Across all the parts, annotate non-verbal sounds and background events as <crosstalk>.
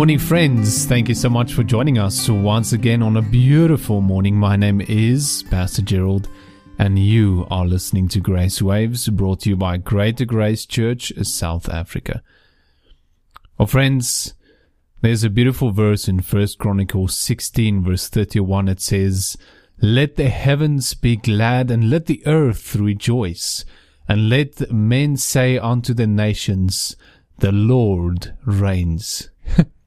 Morning, friends. Thank you so much for joining us once again on a beautiful morning. My name is Pastor Gerald, and you are listening to Grace Waves brought to you by Greater Grace Church, South Africa. Oh, friends, there's a beautiful verse in 1 Chronicles 16, verse 31. It says, Let the heavens be glad, and let the earth rejoice, and let men say unto the nations, the Lord reigns. <laughs>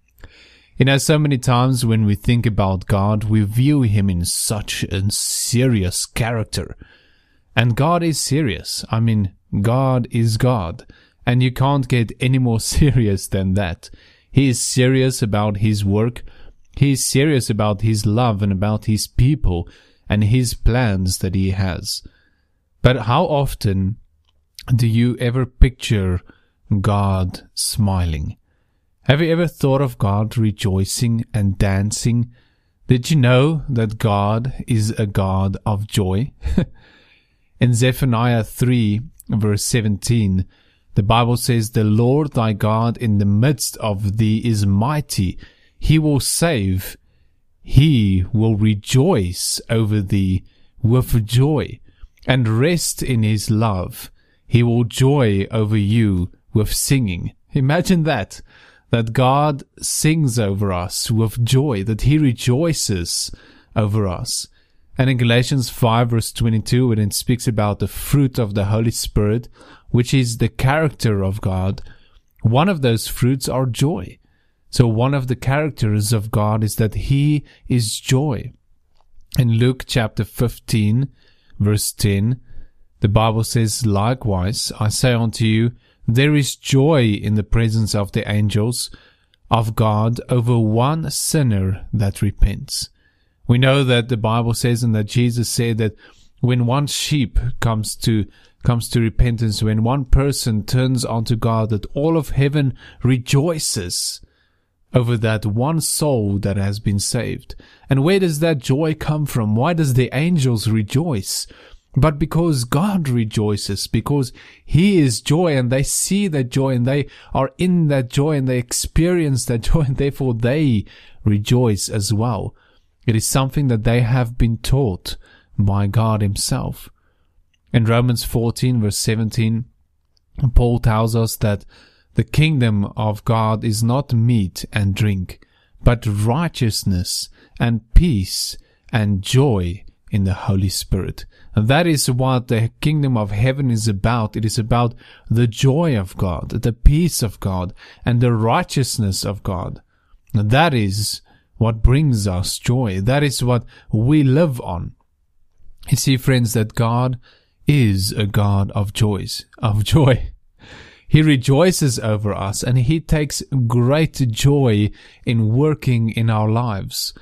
you know, so many times when we think about God, we view him in such a serious character. And God is serious. I mean, God is God. And you can't get any more <laughs> serious than that. He is serious about his work. He is serious about his love and about his people and his plans that he has. But how often do you ever picture God smiling. Have you ever thought of God rejoicing and dancing? Did you know that God is a God of joy? <laughs> In Zephaniah 3 verse 17, the Bible says, The Lord thy God in the midst of thee is mighty. He will save. He will rejoice over thee with joy and rest in his love. He will joy over you with singing. Imagine that. That God sings over us with joy, that He rejoices over us. And in Galatians 5 verse 22, when it speaks about the fruit of the Holy Spirit, which is the character of God, one of those fruits are joy. So one of the characters of God is that He is joy. In Luke chapter 15 verse 10, the Bible says, Likewise, I say unto you, there is joy in the presence of the angels of God over one sinner that repents. We know that the Bible says and that Jesus said that when one sheep comes to comes to repentance, when one person turns unto God, that all of heaven rejoices over that one soul that has been saved. And where does that joy come from? Why does the angels rejoice? But because God rejoices, because He is joy and they see that joy and they are in that joy and they experience that <laughs> joy and therefore they rejoice as well. It is something that they have been taught by God Himself. In Romans 14 verse 17, Paul tells us that the kingdom of God is not meat and drink, but righteousness and peace and joy in the Holy Spirit. And that is what the kingdom of heaven is about. It is about the joy of God, the peace of God, and the righteousness of God. And that is what brings us joy. That is what we live on. You see, friends, that God is a God of joys, of joy. <laughs> He rejoices over us and he takes great joy in working in our lives.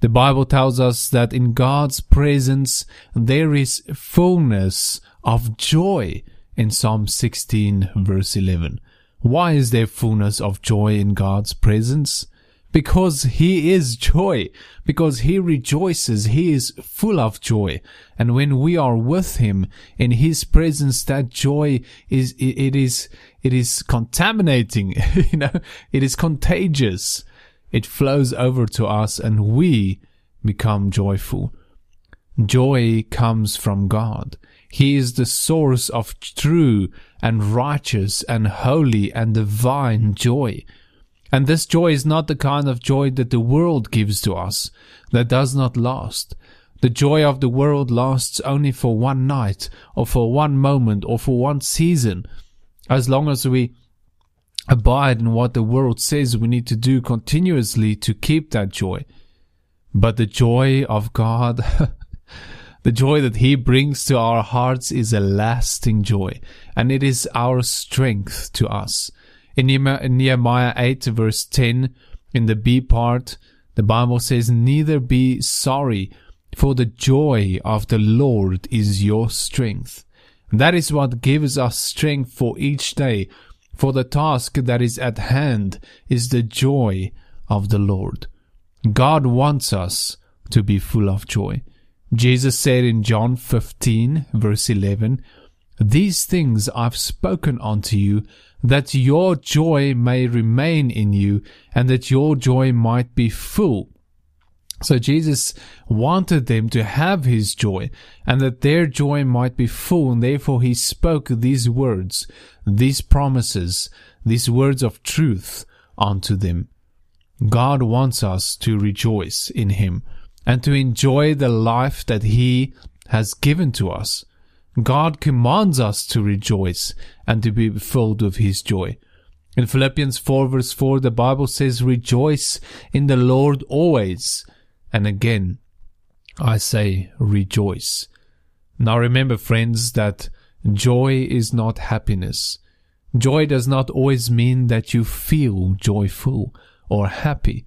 The Bible tells us that in God's presence there is fullness of joy in Psalm 16 verse 11. Why is there fullness of joy in God's presence? Because He is joy, because He rejoices, He is full of joy. And when we are with Him in His presence, that joy is, it is, it is contaminating, <laughs> you know, it is contagious it flows over to us and we become joyful. Joy comes from God. He is the source of true and righteous and holy and divine joy. And this joy is not the kind of joy that the world gives to us, that does not last. The joy of the world lasts only for one night, or for one moment, or for one season. As long as we abide in what the world says we need to do continuously to keep that joy. But the joy of God, <laughs> the joy that He brings to our hearts is a lasting joy, and it is our strength to us. In Nehemiah 8 verse 10, in the B part, the Bible says, Neither be sorry, for the joy of the Lord is your strength. That is what gives us strength for each day for the task that is at hand is the joy of the Lord. God wants us to be full of joy. Jesus said in John 15 verse 11, These things I've spoken unto you, that your joy may remain in you and that your joy might be full. So Jesus wanted them to have his joy and that their joy might be full and therefore he spoke these words, these promises, these words of truth unto them. God wants us to rejoice in him and to enjoy the life that he has given to us. God commands us to rejoice and to be filled with his joy. In Philippians 4 verse 4, the Bible says, Rejoice in the Lord always. And again, I say, rejoice. Now remember, friends, that joy is not happiness. Joy does not always mean that you feel joyful or happy.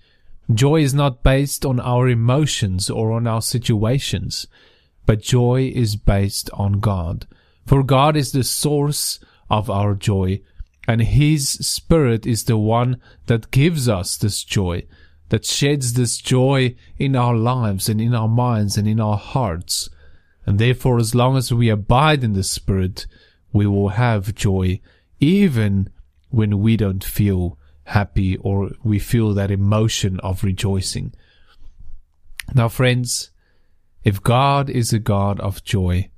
Joy is not based on our emotions or on our situations but joy is based on God. For God is the source of our joy, and His Spirit is the one that gives us this joy, that sheds this joy in our lives and in our minds and in our hearts. And therefore, as long as we abide in the Spirit, we will have joy, even when we don't feel happy or we feel that emotion of rejoicing. Now, friends, if God is a God of joy,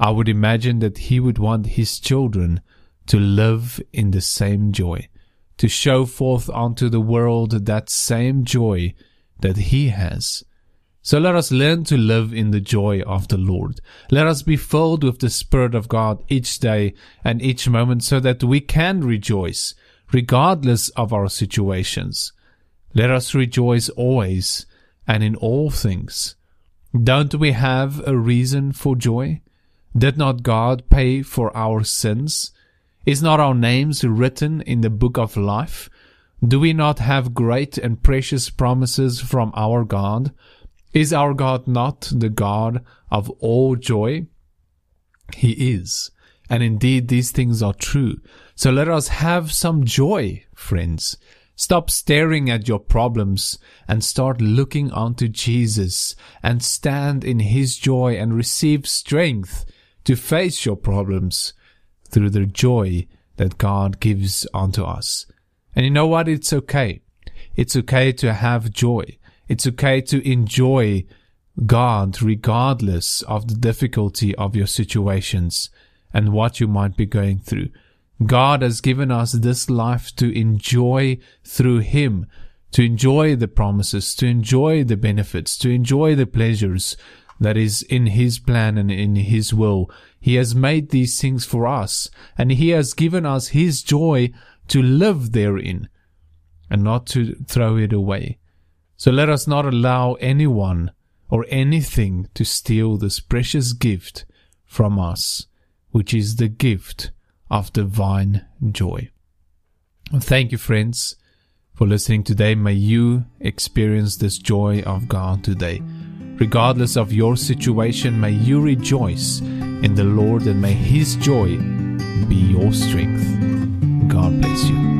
I would imagine that He would want His children to live in the same joy, to show forth unto the world that same joy that He has. So let us learn to live in the joy of the Lord. Let us be filled with the Spirit of God each day and each moment so that we can rejoice regardless of our situations. Let us rejoice always and in all things. Don't we have a reason for joy? Did not God pay for our sins? Is not our names written in the book of life? Do we not have great and precious promises from our God? Is our God not the God of all joy? He is. And indeed, these things are true. So let us have some joy, friends. Stop staring at your problems and start looking unto Jesus and stand in His joy and receive strength to face your problems through the joy that God gives unto us. And you know what? It's okay. It's okay to have joy. It's okay to enjoy God regardless of the difficulty of your situations and what you might be going through. God has given us this life to enjoy through Him, to enjoy the promises, to enjoy the benefits, to enjoy the pleasures that is in His plan and in His will. He has made these things for us, and He has given us His joy to live therein, and not to throw it away. So let us not allow anyone or anything to steal this precious gift from us, which is the gift of divine joy. Thank you, friends, for listening today. May you experience this joy of God today. Regardless of your situation, may you rejoice in the Lord and may His joy be your strength. God bless you.